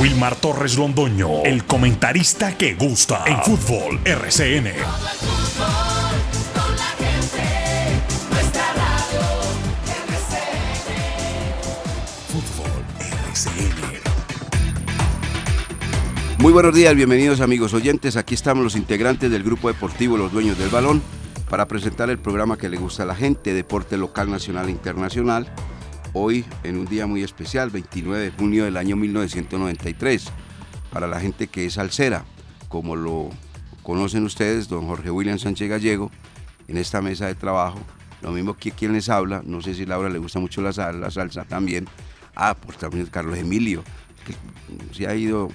Wilmar Torres Londoño, el comentarista que gusta en fútbol RCN. Muy buenos días, bienvenidos amigos oyentes. Aquí estamos los integrantes del grupo deportivo Los Dueños del Balón para presentar el programa que le gusta a la gente, deporte local, nacional e internacional. Hoy en un día muy especial, 29 de junio del año 1993, para la gente que es salsera, como lo conocen ustedes, don Jorge William Sánchez Gallego, en esta mesa de trabajo. Lo mismo que quien les habla, no sé si Laura le gusta mucho la, sal- la salsa también. Ah, pues también Carlos Emilio, que se ha ido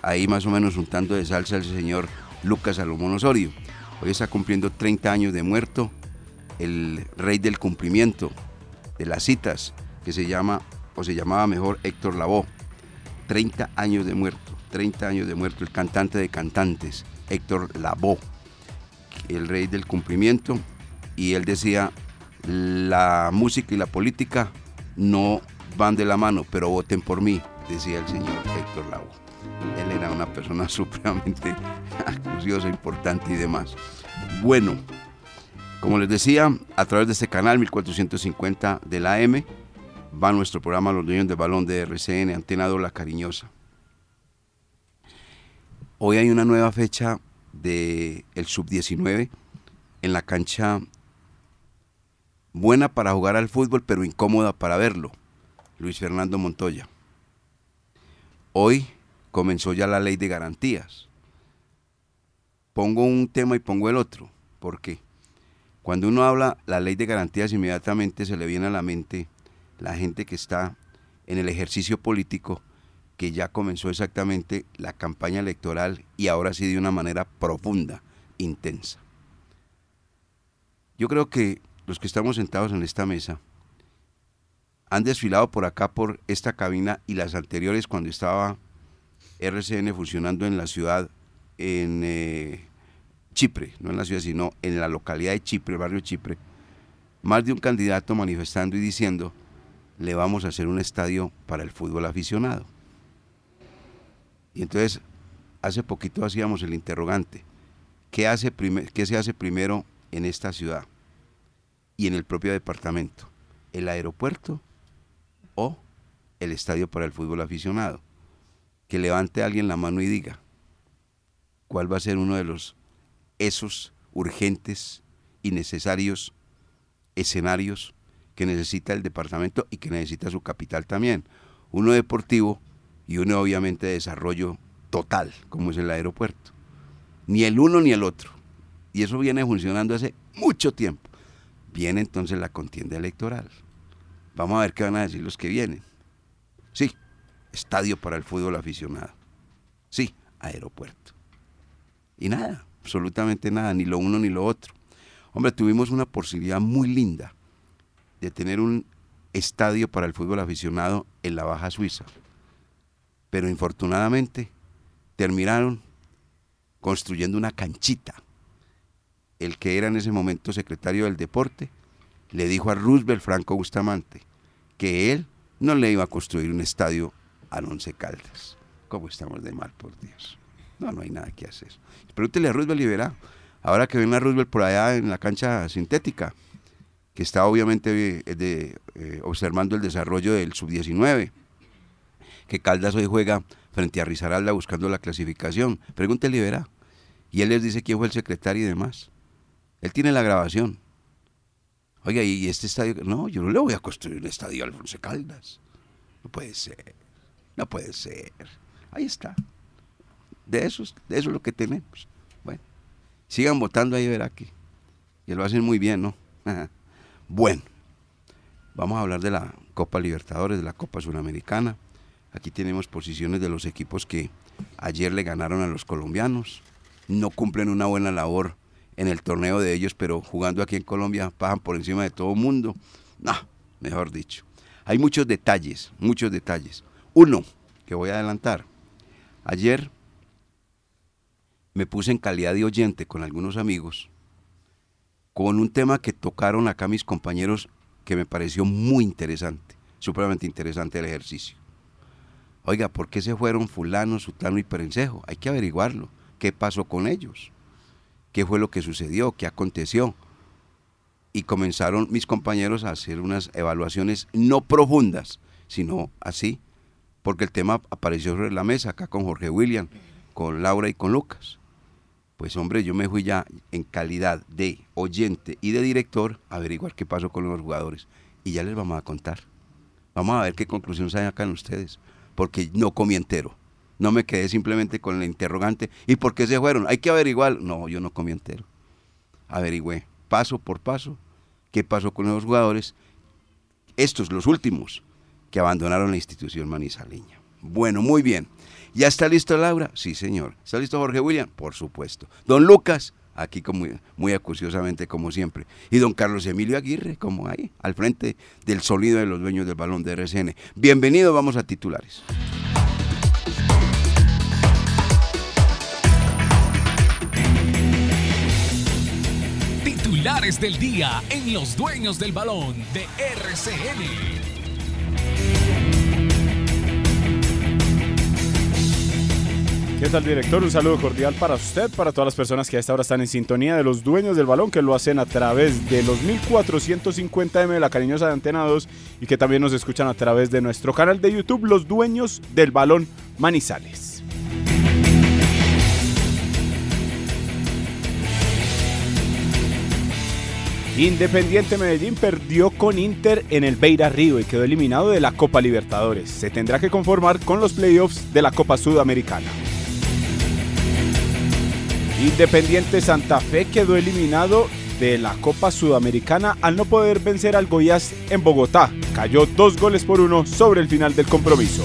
ahí más o menos untando de salsa el señor Lucas Salomón Osorio. Hoy está cumpliendo 30 años de muerto, el rey del cumplimiento, de las citas, que se llama, o se llamaba mejor Héctor Lavoe. 30 años de muerto, 30 años de muerto, el cantante de cantantes, Héctor Lavoe, el rey del cumplimiento, y él decía, la música y la política no van de la mano, pero voten por mí, decía el señor Héctor Lavoe. Él era una persona supremamente acuciosa, importante y demás. Bueno, como les decía, a través de este canal 1450 de la AM va nuestro programa Los Dueños del Balón de RCN, Antena La Cariñosa. Hoy hay una nueva fecha del el Sub-19 en la cancha buena para jugar al fútbol, pero incómoda para verlo. Luis Fernando Montoya. Hoy comenzó ya la ley de garantías. Pongo un tema y pongo el otro. ¿Por qué? Cuando uno habla la ley de garantías, inmediatamente se le viene a la mente la gente que está en el ejercicio político, que ya comenzó exactamente la campaña electoral y ahora sí de una manera profunda, intensa. Yo creo que los que estamos sentados en esta mesa han desfilado por acá, por esta cabina y las anteriores cuando estaba RCN funcionando en la ciudad, en eh, Chipre, no en la ciudad, sino en la localidad de Chipre, el barrio Chipre, más de un candidato manifestando y diciendo, le vamos a hacer un estadio para el fútbol aficionado. Y entonces, hace poquito hacíamos el interrogante, ¿qué, hace qué se hace primero en esta ciudad y en el propio departamento? ¿El aeropuerto o el estadio para el fútbol aficionado? Que levante alguien la mano y diga, ¿cuál va a ser uno de los esos urgentes y necesarios escenarios que necesita el departamento y que necesita su capital también. Uno deportivo y uno obviamente de desarrollo total, como es el aeropuerto. Ni el uno ni el otro. Y eso viene funcionando hace mucho tiempo. Viene entonces la contienda electoral. Vamos a ver qué van a decir los que vienen. Sí, estadio para el fútbol aficionado. Sí, aeropuerto. Y nada, absolutamente nada, ni lo uno ni lo otro. Hombre, tuvimos una posibilidad muy linda de tener un estadio para el fútbol aficionado en la Baja Suiza. Pero infortunadamente terminaron construyendo una canchita. El que era en ese momento secretario del deporte le dijo a Roosevelt Franco Bustamante que él no le iba a construir un estadio a Once Caldas. ¿Cómo estamos de mal, por Dios? No, no hay nada que hacer. Pregúntele a Roosevelt y verá. Ahora que ven a Roosevelt por allá en la cancha sintética, que está obviamente eh, eh, observando el desarrollo del sub-19, que Caldas hoy juega frente a Rizaralda buscando la clasificación. Pregúntele y verá. Y él les dice quién fue el secretario y demás. Él tiene la grabación. Oiga, ¿y este estadio? No, yo no le voy a construir un estadio a Alfonso Caldas. No puede ser. No puede ser. Ahí está. De eso, de eso es lo que tenemos. Bueno, sigan votando ahí, verá que, que lo hacen muy bien, ¿no? Bueno, vamos a hablar de la Copa Libertadores, de la Copa Sudamericana. Aquí tenemos posiciones de los equipos que ayer le ganaron a los colombianos. No cumplen una buena labor en el torneo de ellos, pero jugando aquí en Colombia pasan por encima de todo mundo. No, mejor dicho. Hay muchos detalles, muchos detalles. Uno, que voy a adelantar. Ayer me puse en calidad de oyente con algunos amigos con un tema que tocaron acá mis compañeros que me pareció muy interesante, supremamente interesante el ejercicio. Oiga, ¿por qué se fueron fulano, sutano y perencejo? Hay que averiguarlo. ¿Qué pasó con ellos? ¿Qué fue lo que sucedió? ¿Qué aconteció? Y comenzaron mis compañeros a hacer unas evaluaciones no profundas, sino así, porque el tema apareció sobre la mesa acá con Jorge William, con Laura y con Lucas. Pues hombre, yo me fui ya en calidad de oyente y de director a averiguar qué pasó con los jugadores. Y ya les vamos a contar. Vamos a ver qué conclusión sacan ustedes. Porque no comí entero. No me quedé simplemente con el interrogante. ¿Y por qué se fueron? Hay que averiguar. No, yo no comí entero. Averigüé paso por paso qué pasó con los jugadores. Estos, los últimos, que abandonaron la institución manizaleña. Bueno, muy bien. ¿Ya está listo Laura? Sí, señor. ¿Está listo Jorge William? Por supuesto. Don Lucas, aquí como, muy acuciosamente como siempre. Y don Carlos Emilio Aguirre, como ahí, al frente del sonido de los dueños del balón de RCN. Bienvenido, vamos a titulares. Titulares del día en los dueños del balón de RCN. ¿Qué tal, director? Un saludo cordial para usted, para todas las personas que a esta hora están en sintonía de los dueños del balón, que lo hacen a través de los 1450M de la cariñosa de Antena 2 y que también nos escuchan a través de nuestro canal de YouTube, Los Dueños del Balón Manizales. Independiente Medellín perdió con Inter en el Beira Río y quedó eliminado de la Copa Libertadores. Se tendrá que conformar con los playoffs de la Copa Sudamericana. Independiente Santa Fe quedó eliminado de la Copa Sudamericana al no poder vencer al Goiás en Bogotá. Cayó dos goles por uno sobre el final del compromiso.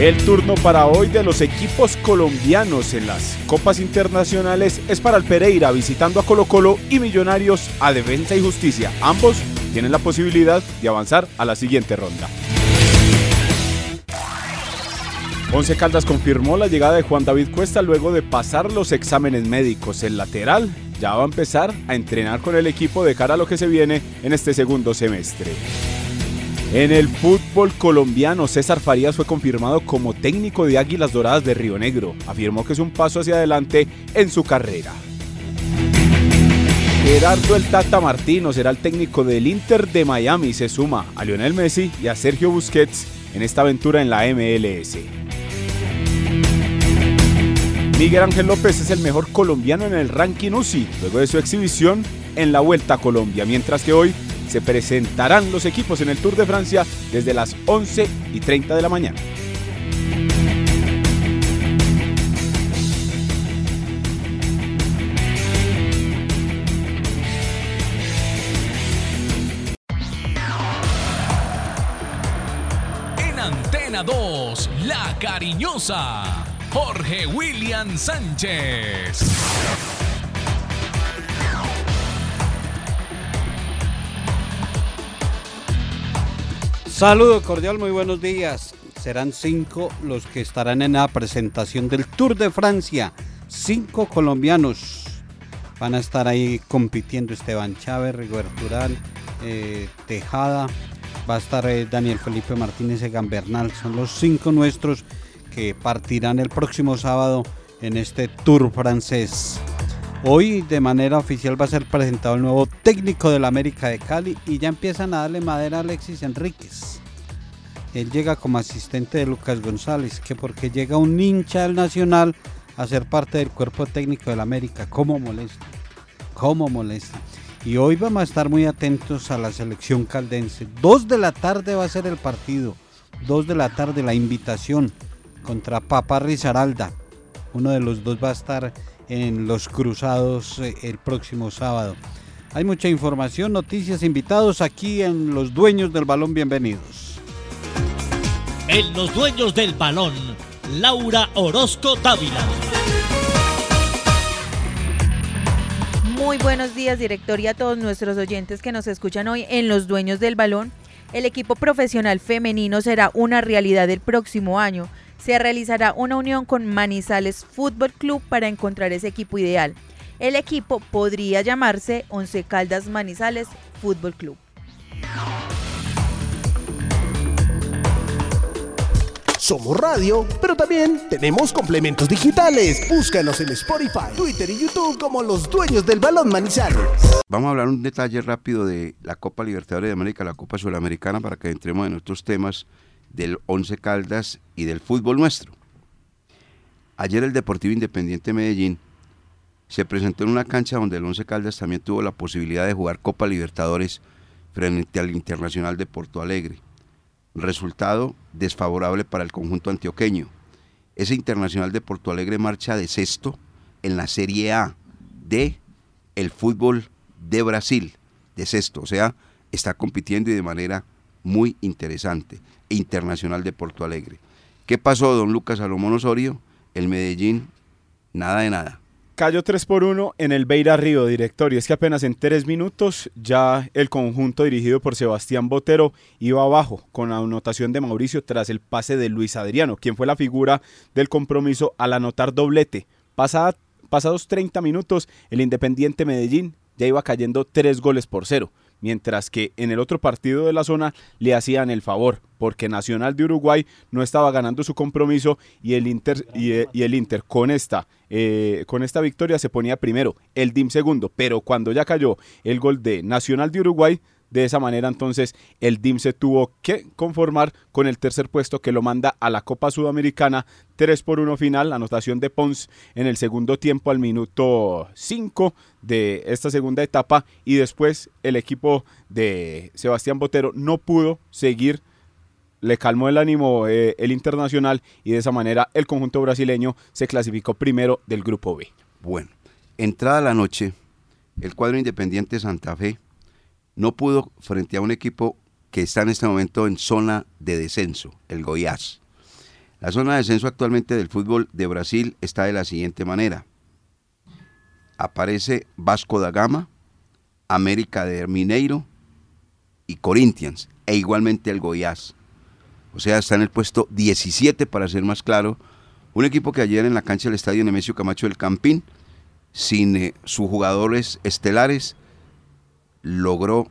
El turno para hoy de los equipos colombianos en las copas internacionales es para el Pereira visitando a Colo Colo y Millonarios a Defensa y Justicia. Ambos tienen la posibilidad de avanzar a la siguiente ronda. Once Caldas confirmó la llegada de Juan David Cuesta luego de pasar los exámenes médicos. El lateral ya va a empezar a entrenar con el equipo de cara a lo que se viene en este segundo semestre. En el fútbol colombiano, César Farías fue confirmado como técnico de Águilas Doradas de Río Negro. Afirmó que es un paso hacia adelante en su carrera. Gerardo El Tata Martino será el técnico del Inter de Miami. Se suma a Lionel Messi y a Sergio Busquets en esta aventura en la MLS. Miguel Ángel López es el mejor colombiano en el ranking UCI, luego de su exhibición en la Vuelta a Colombia, mientras que hoy se presentarán los equipos en el Tour de Francia desde las 11 y 30 de la mañana. En Antena 2, La Cariñosa, Jorge William Sánchez. Saludo cordial, muy buenos días. Serán cinco los que estarán en la presentación del Tour de Francia. Cinco colombianos van a estar ahí compitiendo. Esteban Chávez, Rigoberto Urán, eh, Tejada, va a estar eh, Daniel Felipe Martínez Egan Bernal. Son los cinco nuestros que partirán el próximo sábado en este Tour francés. Hoy de manera oficial va a ser presentado el nuevo técnico del América de Cali y ya empiezan a darle madera a Alexis Enríquez. Él llega como asistente de Lucas González, que porque llega un hincha del Nacional a ser parte del cuerpo técnico del América. ¿Cómo molesta? ¿Cómo molesta? Y hoy vamos a estar muy atentos a la selección caldense. Dos de la tarde va a ser el partido. Dos de la tarde la invitación contra Papa Rizaralda. Uno de los dos va a estar en los cruzados eh, el próximo sábado. Hay mucha información, noticias, invitados aquí en Los Dueños del Balón. Bienvenidos. En Los Dueños del Balón, Laura Orozco Dávila. Muy buenos días, director, y a todos nuestros oyentes que nos escuchan hoy en Los Dueños del Balón. El equipo profesional femenino será una realidad el próximo año se realizará una unión con Manizales Fútbol Club para encontrar ese equipo ideal. El equipo podría llamarse Once Caldas Manizales Fútbol Club. Somos radio, pero también tenemos complementos digitales. Búscanos en Spotify, Twitter y YouTube como los dueños del balón Manizales. Vamos a hablar un detalle rápido de la Copa Libertadores de América, la Copa Sudamericana, para que entremos en otros temas del Once Caldas y del fútbol nuestro. Ayer el Deportivo Independiente Medellín se presentó en una cancha donde el Once Caldas también tuvo la posibilidad de jugar Copa Libertadores frente al Internacional de Porto Alegre. Resultado desfavorable para el conjunto antioqueño. Ese Internacional de Porto Alegre marcha de sexto en la Serie A de el fútbol de Brasil, de sexto, o sea, está compitiendo y de manera muy interesante. Internacional de Porto Alegre. ¿Qué pasó, don Lucas Salomón Osorio? El Medellín, nada de nada. Cayó 3 por 1 en el Beira Río, director, y es que apenas en 3 minutos ya el conjunto dirigido por Sebastián Botero iba abajo con la anotación de Mauricio tras el pase de Luis Adriano, quien fue la figura del compromiso al anotar doblete. pasados 30 minutos, el Independiente Medellín ya iba cayendo 3 goles por 0 mientras que en el otro partido de la zona le hacían el favor, porque Nacional de Uruguay no estaba ganando su compromiso y el Inter, y, el Inter con esta, eh, con esta victoria se ponía primero, el DIM segundo, pero cuando ya cayó el gol de Nacional de Uruguay, de esa manera entonces el DIM se tuvo que conformar con el tercer puesto que lo manda a la Copa Sudamericana 3 por 1 final, anotación de Pons en el segundo tiempo al minuto 5 de esta segunda etapa y después el equipo de Sebastián Botero no pudo seguir le calmó el ánimo eh, el internacional y de esa manera el conjunto brasileño se clasificó primero del grupo B. Bueno, entrada la noche, el cuadro independiente Santa Fe no pudo frente a un equipo que está en este momento en zona de descenso, el Goiás. La zona de descenso actualmente del fútbol de Brasil está de la siguiente manera. Aparece Vasco da Gama, América de Mineiro y Corinthians, e igualmente el Goiás. O sea, está en el puesto 17 para ser más claro. Un equipo que ayer en la cancha del estadio Nemesio Camacho del Campín, sin eh, sus jugadores estelares, logró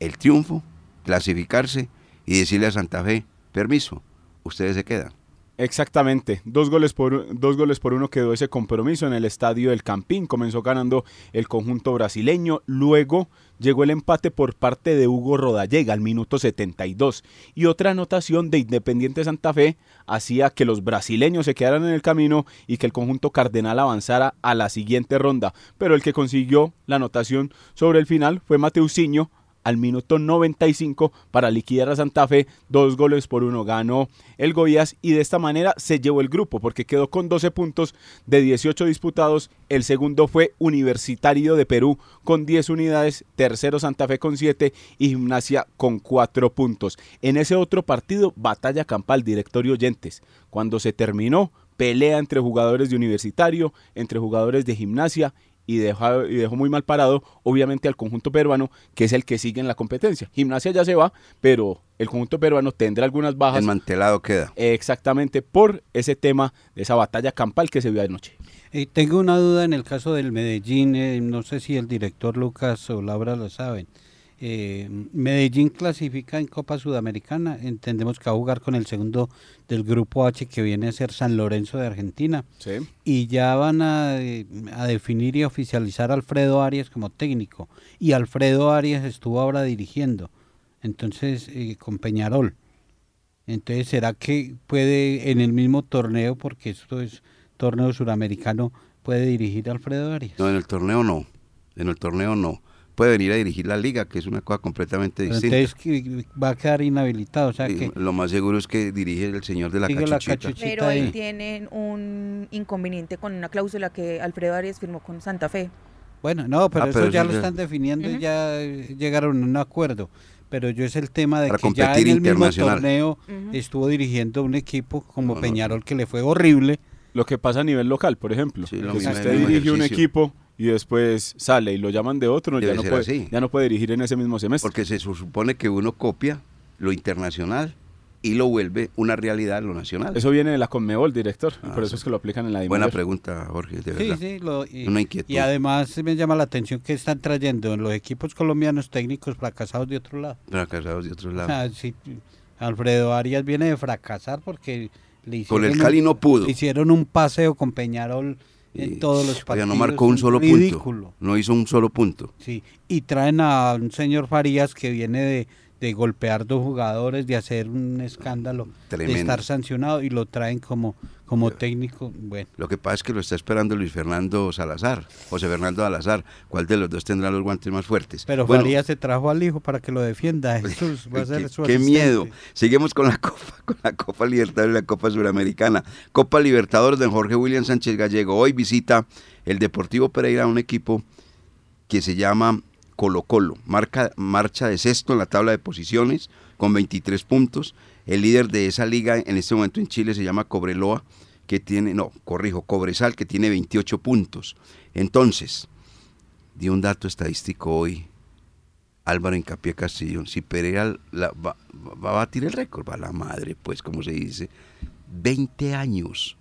el triunfo, clasificarse y decirle a Santa Fe, permiso, ustedes se quedan. Exactamente, dos goles, por, dos goles por uno quedó ese compromiso en el estadio del Campín, comenzó ganando el conjunto brasileño, luego llegó el empate por parte de Hugo Rodallega al minuto 72 y otra anotación de Independiente Santa Fe hacía que los brasileños se quedaran en el camino y que el conjunto cardenal avanzara a la siguiente ronda, pero el que consiguió la anotación sobre el final fue Mateusinho al minuto 95 para liquidar a Santa Fe, dos goles por uno ganó el Goiás y de esta manera se llevó el grupo porque quedó con 12 puntos de 18 disputados, el segundo fue Universitario de Perú con 10 unidades, tercero Santa Fe con 7 y Gimnasia con 4 puntos. En ese otro partido, batalla campal, directorio oyentes. Cuando se terminó, pelea entre jugadores de Universitario, entre jugadores de Gimnasia y dejó, y dejó muy mal parado, obviamente, al conjunto peruano, que es el que sigue en la competencia. Gimnasia ya se va, pero el conjunto peruano tendrá algunas bajas. Desmantelado queda. Exactamente, por ese tema de esa batalla campal que se vio anoche. Eh, tengo una duda en el caso del Medellín, eh, no sé si el director Lucas o Laura lo saben. Eh, Medellín clasifica en Copa Sudamericana, entendemos que va a jugar con el segundo del grupo H que viene a ser San Lorenzo de Argentina. Y ya van a, definir y oficializar a Alfredo Arias como técnico. Y Alfredo Arias estuvo ahora dirigiendo, entonces eh, con Peñarol. Entonces, ¿será que puede en el mismo torneo, porque esto es torneo suramericano, puede dirigir a Alfredo Arias? No, en el torneo no. En el torneo no puede venir a dirigir la liga, que es una cosa completamente distinta. Entonces va a quedar inhabilitado. O sea que lo más seguro es que dirige el señor de la cachuchita. Pero él tiene un inconveniente con una cláusula que Alfredo Arias firmó con Santa Fe. Bueno, no, pero, ah, eso ya lo están definiendo y ya llegaron a un acuerdo. Pero yo es el tema de que ya en el mismo torneo estuvo dirigiendo un equipo como Peñarol que le fue horrible. Lo que pasa a nivel local, por ejemplo. si usted dirige un equipo y después sale y lo llaman de otro, ya no, puede, ya no puede dirigir en ese mismo semestre. Porque se supone que uno copia lo internacional y lo vuelve una realidad lo nacional. Eso viene de la Conmebol, director, y por ah, eso es que lo aplican en la Buena pregunta, Jorge, de verdad. Sí, sí, y, una inquietud. Y además me llama la atención que están trayendo en los equipos colombianos técnicos fracasados de otro lado. Fracasados de otro lado. Alfredo Arias viene de fracasar porque le Con hicieron, el Cali no pudo. le hicieron un paseo con Peñarol en todos los partidos. no marcó un solo ridículo. punto. No hizo un solo punto. Sí, y traen a un señor Farías que viene de, de golpear dos jugadores, de hacer un escándalo, Tremendo. de estar sancionado y lo traen como, como técnico. Bueno, Lo que pasa es que lo está esperando Luis Fernando Salazar, José Fernando Salazar. ¿Cuál de los dos tendrá los guantes más fuertes? pero Bueno, Farías se trajo al hijo para que lo defienda. Jesús va a ser qué, su qué miedo. Seguimos con la Copa, con la Copa Libertadores y la Copa Suramericana. Copa Libertadores de Jorge William Sánchez Gallego. Hoy visita el Deportivo Pereira, un equipo que se llama Colo Colo. Marca, marcha de sexto en la tabla de posiciones con 23 puntos. El líder de esa liga en este momento en Chile se llama Cobreloa, que tiene, no, corrijo, Cobresal, que tiene 28 puntos. Entonces, di un dato estadístico hoy Álvaro Incapié Castillo, si Pereira va, va a batir el récord, va a la madre, pues, como se dice, 20 años,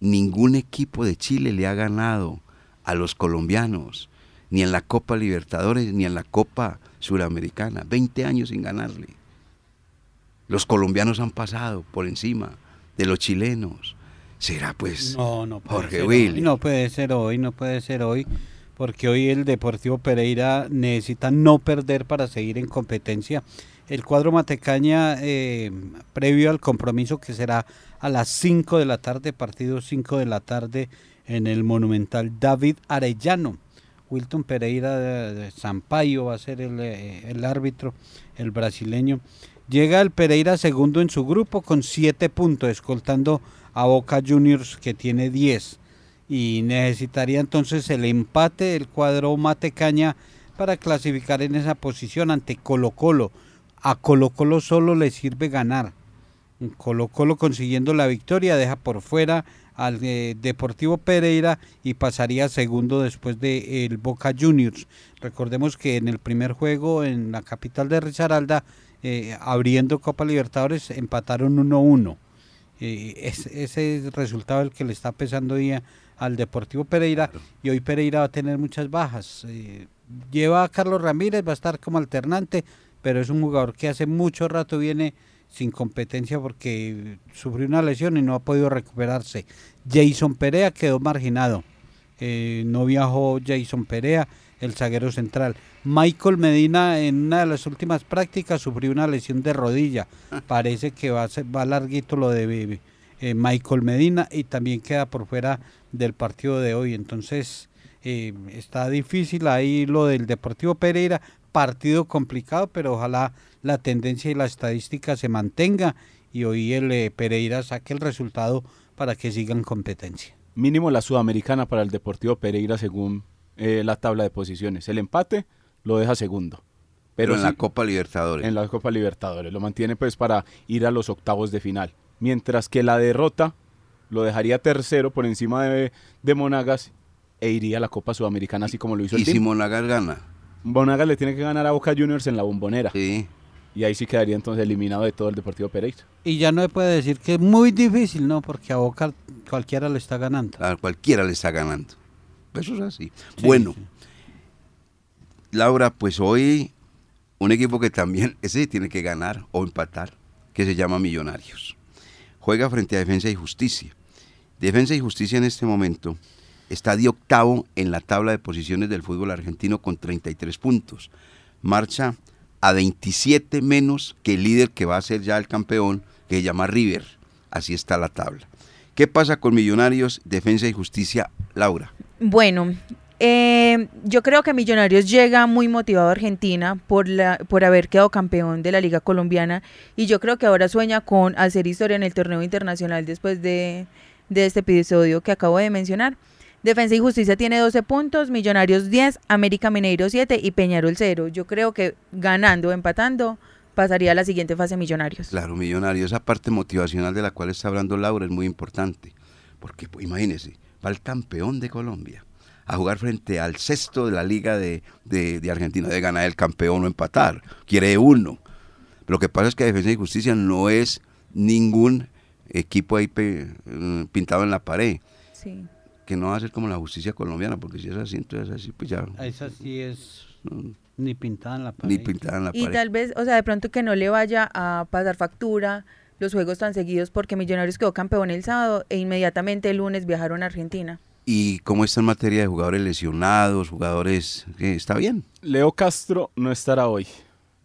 ningún equipo de Chile le ha ganado a los colombianos, ni en la Copa Libertadores, ni en la Copa Suramericana, 20 años sin ganarle. Los colombianos han pasado por encima de los chilenos. Será pues No, no puede Jorge ser Willy. hoy, no puede ser hoy, no puede ser hoy, porque hoy el Deportivo Pereira necesita no perder para seguir en competencia. El cuadro Matecaña, eh, previo al compromiso que será a las 5 de la tarde, partido 5 de la tarde en el Monumental David Arellano. Wilton Pereira de, de Sampaio va a ser el, eh, el árbitro, el brasileño. Llega el Pereira segundo en su grupo con 7 puntos, escoltando a Boca Juniors que tiene 10 y necesitaría entonces el empate del cuadro Matecaña para clasificar en esa posición ante Colo Colo. A Colo Colo solo le sirve ganar. Colo Colo consiguiendo la victoria deja por fuera al eh, Deportivo Pereira y pasaría segundo después de el Boca Juniors. Recordemos que en el primer juego en la capital de Risaralda, eh, abriendo Copa Libertadores, empataron 1-1. Eh, es, ese es el resultado el que le está pesando hoy a- al Deportivo Pereira y hoy Pereira va a tener muchas bajas. Eh, lleva a Carlos Ramírez, va a estar como alternante, pero es un jugador que hace mucho rato viene sin competencia porque sufrió una lesión y no ha podido recuperarse. Jason Perea quedó marginado. No viajó Jason Perea, el zaguero central. Michael Medina en una de las últimas prácticas sufrió una lesión de rodilla. Parece que va a ser, va larguito lo de eh, Michael Medina y también queda por fuera del partido de hoy. Entonces eh, está difícil ahí lo del Deportivo Pereira. Partido complicado, pero ojalá la tendencia y la estadística se mantenga y hoy el eh, Pereira saque el resultado para que siga en competencia. Mínimo la sudamericana para el Deportivo Pereira según eh, la tabla de posiciones. El empate lo deja segundo. pero Pero en sí- la Copa Libertadores. en la Copa Libertadores. Lo mantiene pues para ir a los octavos de final. Mientras que la derrota lo dejaría tercero por encima de, de Monagas e iría a la Copa Sudamericana así como lo hizo y el si team. Monagas gana. Monagas le tiene que ganar a Boca Juniors en la bombonera. Sí. Y ahí sí quedaría entonces eliminado de todo el Deportivo Pereira. Y ya no se puede decir que es muy difícil, ¿no? Porque a Boca cualquiera le está ganando. A cualquiera le está ganando. Eso es así. Sí, bueno, sí. Laura, pues hoy un equipo que también, ese tiene que ganar o empatar, que se llama Millonarios. Juega frente a Defensa y Justicia. Defensa y Justicia en este momento está de octavo en la tabla de posiciones del fútbol argentino con 33 puntos. Marcha a 27 menos que el líder que va a ser ya el campeón, que se llama River. Así está la tabla. ¿Qué pasa con Millonarios, Defensa y Justicia, Laura? Bueno, eh, yo creo que Millonarios llega muy motivado a Argentina por, la, por haber quedado campeón de la Liga Colombiana y yo creo que ahora sueña con hacer historia en el torneo internacional después de, de este episodio que acabo de mencionar. Defensa y Justicia tiene 12 puntos, Millonarios 10, América Mineiro 7 y Peñarol 0. Yo creo que ganando empatando pasaría a la siguiente fase Millonarios. Claro, millonario. Esa parte motivacional de la cual está hablando Laura es muy importante. Porque pues, imagínese, va el campeón de Colombia a jugar frente al sexto de la Liga de, de- de Argentina, de ganar el campeón o empatar. Quiere uno. Lo que pasa es que Defensa y Justicia no es ningún equipo ahí pe- eh, pintado en la pared. Sí. Que no va a ser como la justicia colombiana, porque si es así, entonces así, pues ya. Esa sí es no, Ni pintada en la pared. ni pintada en la Y pared. tal vez, o sea, de pronto que no le vaya a pasar factura los juegos tan seguidos porque Millonarios quedó campeón el sábado e inmediatamente el lunes viajaron a Argentina. ¿Y cómo está en materia de jugadores lesionados, jugadores... ¿Está bien? Leo Castro no estará hoy.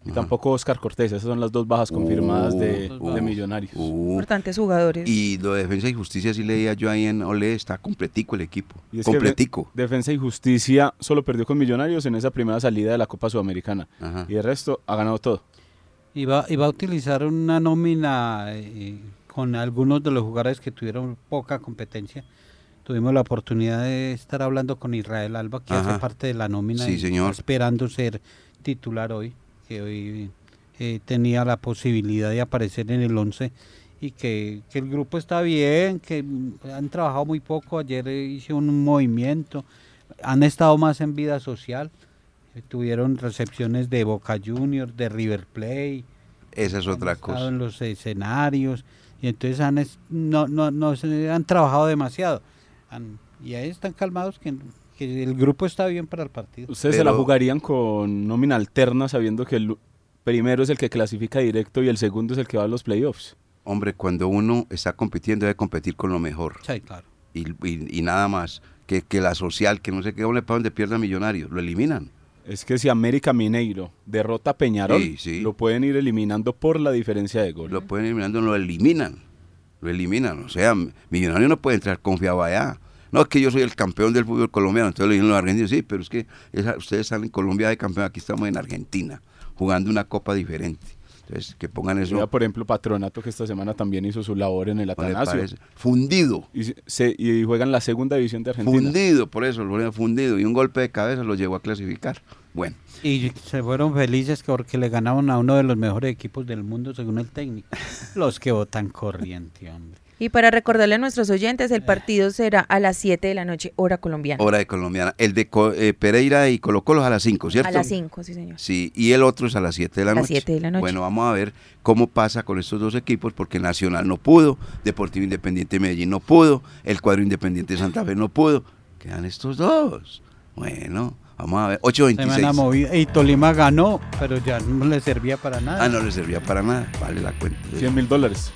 Y Ajá. tampoco Oscar Cortés. Esas son las dos bajas confirmadas de, Uh, de Millonarios. Uh, Importantes jugadores. y lo de Defensa y Justicia sí leía yo ahí en Ole, está completico el equipo. Y es que completico. de- Defensa y Justicia solo perdió con Millonarios en esa primera salida de la Copa Sudamericana. Ajá. Y el resto ha ganado todo. Y va, y va a utilizar una nómina eh, con algunos de los jugadores que tuvieron poca competencia. Tuvimos la oportunidad de estar hablando con Israel Alba, que Ajá. hace parte de la nómina Sí, señor. esperando ser titular hoy, que hoy eh, tenía la posibilidad de aparecer en el 11 y que, que el grupo está bien, que han trabajado muy poco. Ayer eh, hice un movimiento, han estado más en vida social. Tuvieron recepciones de Boca Juniors, de River Plate, Esa es otra han estado cosa. en los escenarios y entonces han es- no, no, no se han trabajado demasiado Han- y ahí están calmados que, que el grupo está bien para el partido Ustedes se la jugarían con nómina alterna sabiendo que el primero es el que clasifica directo y el segundo es el que va a los playoffs. Hombre, cuando uno está compitiendo debe competir con lo mejor. sí claro Y, y- y nada más. Que, que la social, que no sé qué, hombre, para donde pierda Millonarios. Lo eliminan. Es que si América Mineiro derrota a Peñarol, Sí, sí. lo pueden ir eliminando por la diferencia de gol. Lo pueden eliminando, lo eliminan. Lo eliminan. O sea, Millonario no puede entrar confiado allá. No, es que yo soy el campeón del fútbol colombiano, entonces lo dicen los argentinos. Sí, pero es que esa- ustedes están en Colombia de campeón, aquí estamos en Argentina, jugando una copa diferente. Entonces, que pongan eso. Mira, por ejemplo, Patronato, que esta semana también hizo su labor en el ¿no le Atanasio. Fundido. Y, se, y juegan la segunda división de Argentina. Fundido, por eso, fundido. Y un golpe de cabeza lo llevó a clasificar. Bueno, y se fueron felices porque le ganaron a uno de los mejores equipos del mundo según el técnico los que votan corriente hombre Y para recordarle a nuestros oyentes, el partido será a las 7 de la noche, hora colombiana. hora de colombiana. El de Co- eh, Pereira y Colo Colo es a las 5, ¿cierto? A las 5, sí, señor. Sí, y el otro es a las 7 de la A las noche. 7 de la noche. Bueno, vamos a ver cómo pasa con estos dos equipos, porque Nacional no pudo, Deportivo Independiente Medellín no pudo, el cuadro Independiente Santa Fe no pudo. Quedan estos dos. Bueno, vamos a ver. Semana 8.26. movida y Tolima ganó pero ya no le servía para nada Ah, no le servía para nada. Vale la cuenta. 100 mil dólares.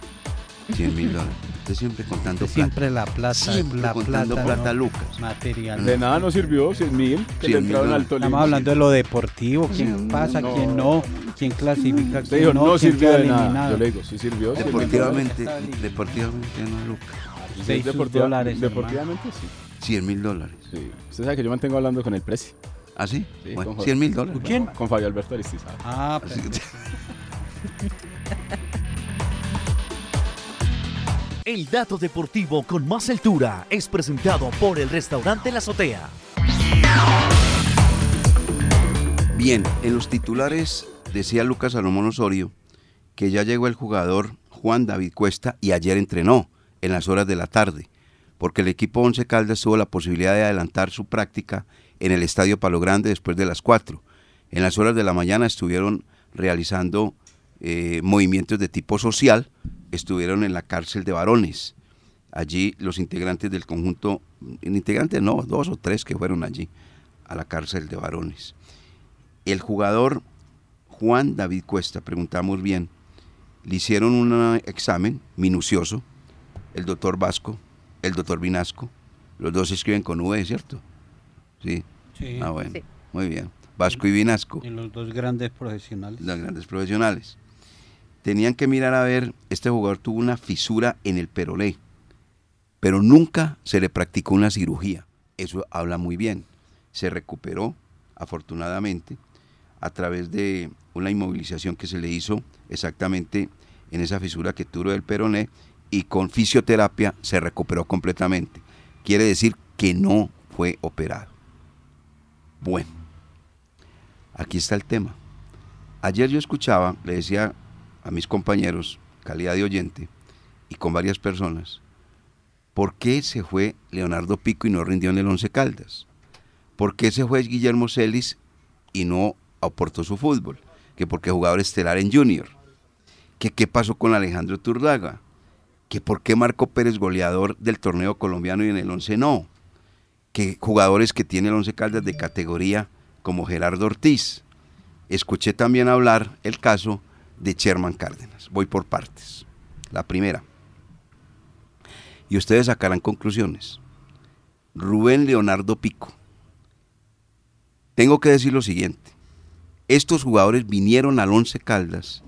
100 mil dólares. Usted siempre contando plata. siempre la plata Siempre la contando plata, plata, ¿no? Lucas. material De nada nos sirvió 100 mil. Que 100.000 le entraron al. Tolima. Estamos hablando de lo deportivo, quién pasa, no. quién no, quién clasifica, quién dijo, no, no, quién sirvió de nada. eliminado. Yo le digo, sí sirvió. 100.000 Deportivamente, deportivamente no, Lucas. Sí, Seis deportiva- dólares, deportivamente sí. 100 mil dólares. sí. Usted sabe que yo mantengo hablando con el precio. ¿Ah, sí? Sí, bueno, con- 100 mil dólares. ¿Con quién? Con Fabio Alberto Aristizábal. Ah, que- El dato deportivo con más altura es presentado por el restaurante La Azotea. Bien, en los titulares decía Lucas Salomón Osorio que ya llegó el jugador Juan David Cuesta y ayer entrenó en las horas de la tarde, porque el equipo Once Caldas tuvo la posibilidad de adelantar su práctica en el Estadio Palo Grande después de las 4. En las horas de la mañana estuvieron realizando eh, movimientos de tipo social, estuvieron en la cárcel de varones. Allí los integrantes del conjunto, integrantes no, dos o tres que fueron allí a la cárcel de varones. El jugador Juan David Cuesta, preguntamos bien, le hicieron un examen minucioso, el doctor Vasco, el doctor Vinasco, los dos se escriben con V, ¿cierto? Sí. sí, Ah, bueno, Sí. muy bien. Vasco y Vinasco, y los dos grandes profesionales. los grandes profesionales. Tenían que mirar a ver, este jugador tuvo una fisura en el peroné, pero nunca se le practicó una cirugía. Eso habla muy bien. Se recuperó, afortunadamente, a través de una inmovilización que se le hizo exactamente en esa fisura que tuvo del peroné y con fisioterapia se recuperó completamente. Quiere decir que no fue operado. Bueno, aquí está el tema. Ayer yo escuchaba, le decía a mis compañeros, calidad de oyente, y con varias personas, ¿por qué se fue Leonardo Pico y no rindió en el Once Caldas? ¿Por qué se fue Guillermo Celis y no aportó su fútbol? Que porque jugador estelar en Junior. Que qué pasó con Alejandro Turdaga. Que por qué Marco Pérez goleador del torneo colombiano y en el Once no. Que jugadores que tiene el Once Caldas de categoría como Gerardo Ortiz. escuché también hablar el caso de Sherman Cárdenas. Voy por partes. La primera. Y ustedes sacarán conclusiones. Rubén Leonardo Pico. Tengo que decir lo siguiente. Estos jugadores vinieron al Once Caldas,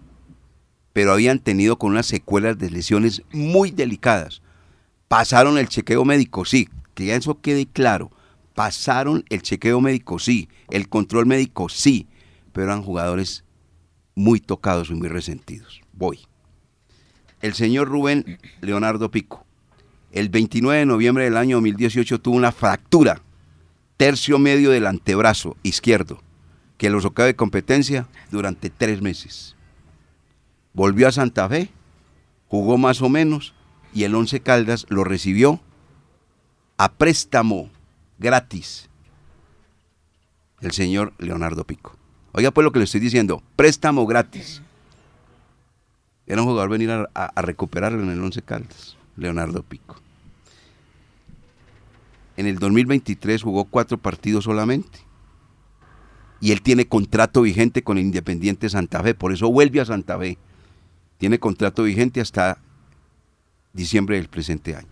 pero habían tenido con unas secuelas de lesiones muy delicadas. Pasaron el chequeo médico, sí, que ya eso quede claro. Pasaron el chequeo médico, sí. El control médico, sí. Pero eran jugadores muy tocados y muy resentidos. Voy. El señor Rubén Leonardo Pico, el 29 de noviembre del año 2018 tuvo una fractura tercio medio del antebrazo izquierdo que lo socava de competencia durante tres meses. Volvió a Santa Fe, jugó más o menos y el Once Caldas lo recibió a préstamo gratis el señor Leonardo Pico. Oiga pues lo que le estoy diciendo, préstamo gratis. Era un jugador venir a, a recuperarlo en el Once Caldas, Leonardo Pico. En el 2023 jugó cuatro partidos solamente. Y él tiene contrato vigente con el Independiente Santa Fe, por eso vuelve a Santa Fe. Tiene contrato vigente hasta diciembre del presente año.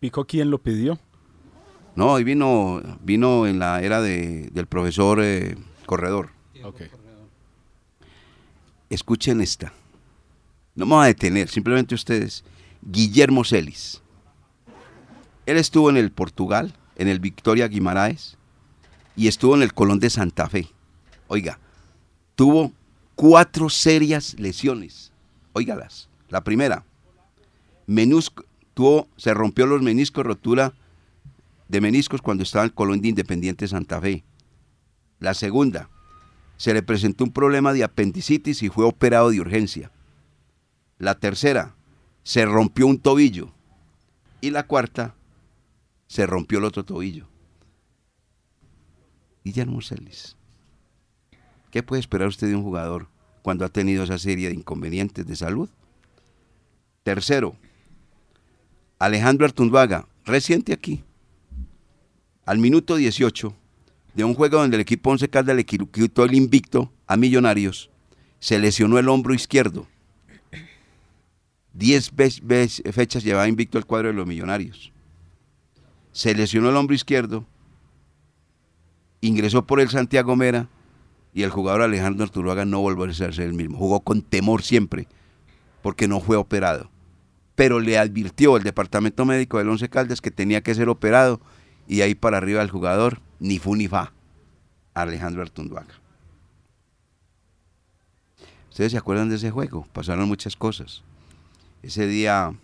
¿Pico quién lo pidió? No, hoy vino, vino en la era de- del profesor eh, Corredor. Ok. Escuchen esta. No me voy a detener, simplemente ustedes. Guillermo Celis. Él estuvo en el Portugal, en el Victoria Guimaraes, y estuvo en el Colón de Santa Fe. Oiga, tuvo cuatro serias lesiones. Óigalas. La primera, menusco, tuvo, se rompió los meniscos, rotura de meniscos cuando estaba en el Colón de Independiente Santa Fe. La segunda, se le presentó un problema de apendicitis y fue operado de urgencia. La tercera, se rompió un tobillo. Y la cuarta, se rompió el otro tobillo. Guillermo Celis. ¿Qué puede esperar usted de un jugador cuando ha tenido esa serie de inconvenientes de salud? Tercero, Alejandro Artunduaga, reciente aquí. Al minuto 18 de un juego donde el equipo Once Caldas le qui- quitó el invicto a Millonarios, se lesionó el hombro izquierdo. Diez fechas llevaba invicto el cuadro de los Millonarios. Se lesionó el hombro izquierdo, ingresó por el Santiago Mera y el jugador Alejandro Arturuaga no volvió a ser el mismo. Jugó con temor siempre porque no fue operado. Pero le advirtió el departamento médico del Once Caldas que tenía que ser operado y ahí para arriba el jugador ni fu ni fa. Alejandro Artunduaga. ¿Ustedes se acuerdan de ese juego? Pasaron muchas cosas. Ese día,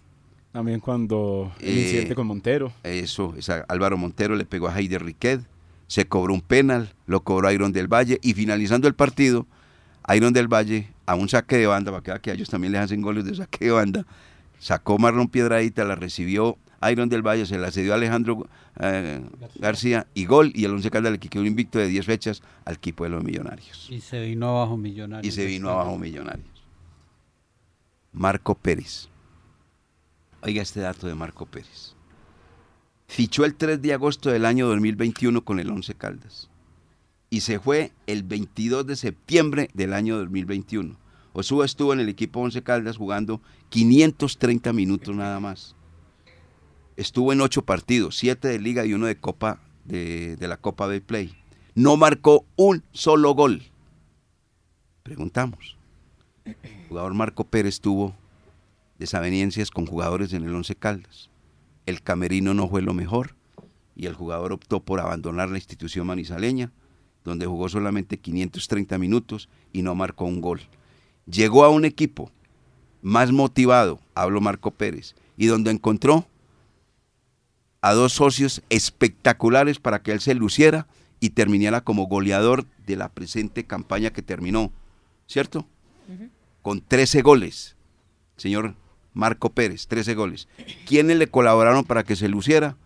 También cuando el Eh, incidente con Montero. eso, esa- Álvaro Montero le pegó a Heider Riquet, se cobró un penal, lo cobró Iron del Valle y finalizando el partido, Iron del Valle, a un saque de banda, para que a ellos también les hacen goles de saque de banda, sacó Marlon Piedradita, la recibió Iron del Valle, se la cedió a Alejandro eh, García y gol, y el Once Caldas le quitó un invicto de 10 fechas al equipo de los Millonarios. Y se vino abajo Millonarios. Y se vino abajo Millonarios. Marco Pérez. Oiga este dato de Marco Pérez. Fichó el 3 de agosto del año 2021 con el Once Caldas. Y se fue el 22 de septiembre del año 2021. Osúa estuvo en el equipo Once Caldas jugando 530 minutos nada más. Estuvo en ocho partidos, siete de liga y uno de Copa de, la Copa de Play. No marcó un solo gol. Preguntamos. El jugador Marco Pérez tuvo desavenencias con jugadores en el Once Caldas. El camerino no fue lo mejor y el jugador optó por abandonar la institución manizaleña, donde jugó solamente 530 minutos y no marcó un gol. Llegó a un equipo más motivado, hablo Marco Pérez, y donde encontró a dos socios espectaculares para que él se luciera y terminara como goleador de la presente campaña que terminó, ¿cierto? Con 13 goles, señor Marco Pérez, 13 goles. ¿Quiénes le colaboraron para que se luciera?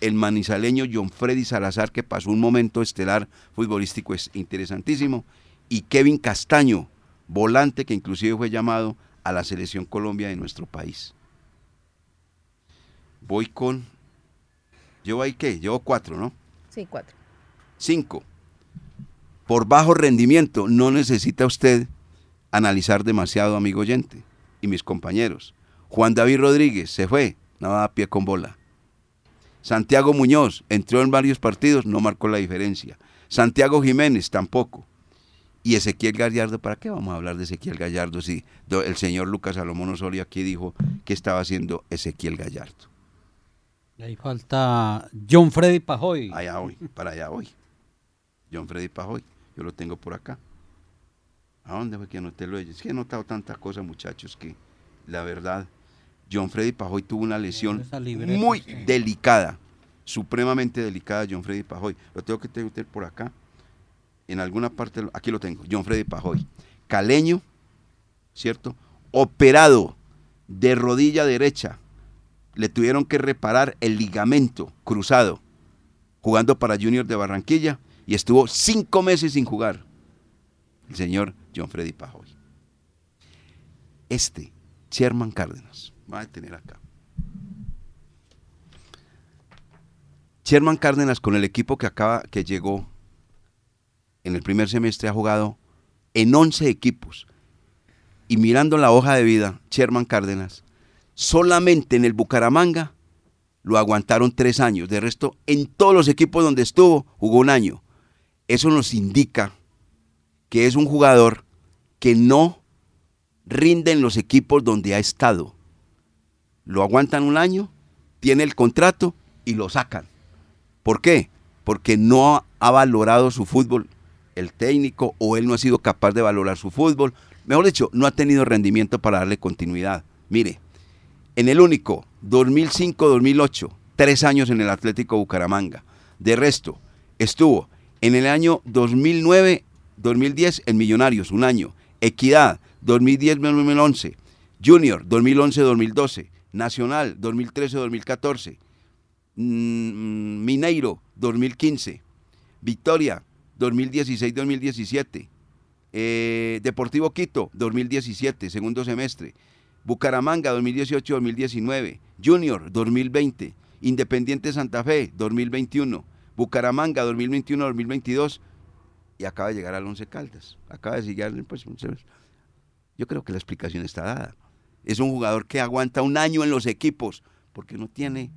El manizaleño John Freddy Salazar, que pasó un momento estelar futbolístico es interesantísimo, y Kevin Castaño, volante que inclusive fue llamado a la selección Colombia de nuestro país. Voy con ¿Llevo ahí qué? Llevo cuatro, ¿no? Sí, cuatro. Cinco. por bajo rendimiento. No necesita usted analizar demasiado, amigo oyente y mis compañeros. Juan David Rodríguez se fue, nada a pie con bola. Santiago Muñoz entró en varios partidos, no marcó la diferencia. Santiago Jiménez tampoco. Y Ezequiel Gallardo, ¿para qué vamos a hablar de Ezequiel Gallardo si el señor Lucas Salomón Osorio aquí dijo que estaba haciendo Ezequiel Gallardo? Ahí falta John Freddy Pajoy. Allá hoy, para allá hoy. John Freddy Pajoy, yo lo tengo por acá. ¿A dónde fue que anoté lo Es que he notado tantas cosas, muchachos, que la verdad, John Freddy Pajoy tuvo una lesión muy delicada, supremamente delicada, John Freddy Pajoy. Lo tengo que tener por acá en alguna parte, aquí lo tengo, John Freddy Pajoy, caleño, ¿cierto? Operado de rodilla derecha, le tuvieron que reparar el ligamento cruzado, jugando para Junior de Barranquilla, y estuvo cinco meses sin jugar, el señor John Freddy Pajoy. Este, Sherman Cárdenas, va a tener acá. Sherman Cárdenas con el equipo que acaba, que llegó en el primer semestre ha jugado en 11 equipos. Y mirando la hoja de vida, Sherman Cárdenas, solamente en el Bucaramanga lo aguantaron tres años. De resto, en todos los equipos donde estuvo, jugó un año. Eso nos indica que es un jugador que no rinde en los equipos donde ha estado. Lo aguantan un año, tiene el contrato y lo sacan. ¿Por qué? Porque no ha valorado su fútbol el técnico o él no ha sido capaz de valorar su fútbol. Mejor dicho, no ha tenido rendimiento para darle continuidad. Mire, en el único, 2005-2008, tres años en el Atlético Bucaramanga. De resto, estuvo en el año 2009-2010 en Millonarios, un año. Equidad, 2010-2011. Junior, 2011-2012. Nacional, 2013-2014. Mm, Mineiro, 2015. Victoria, 2016-2017. Eh, Deportivo Quito, 2017, segundo semestre. Bucaramanga, 2018-2019. Junior, 2020. Independiente Santa Fe, 2021. Bucaramanga, 2021-2022. Y acaba de llegar al Once Caldas. Acaba de llegar, pues, yo creo que la explicación está dada. Es un jugador que aguanta un año en los equipos porque no tiene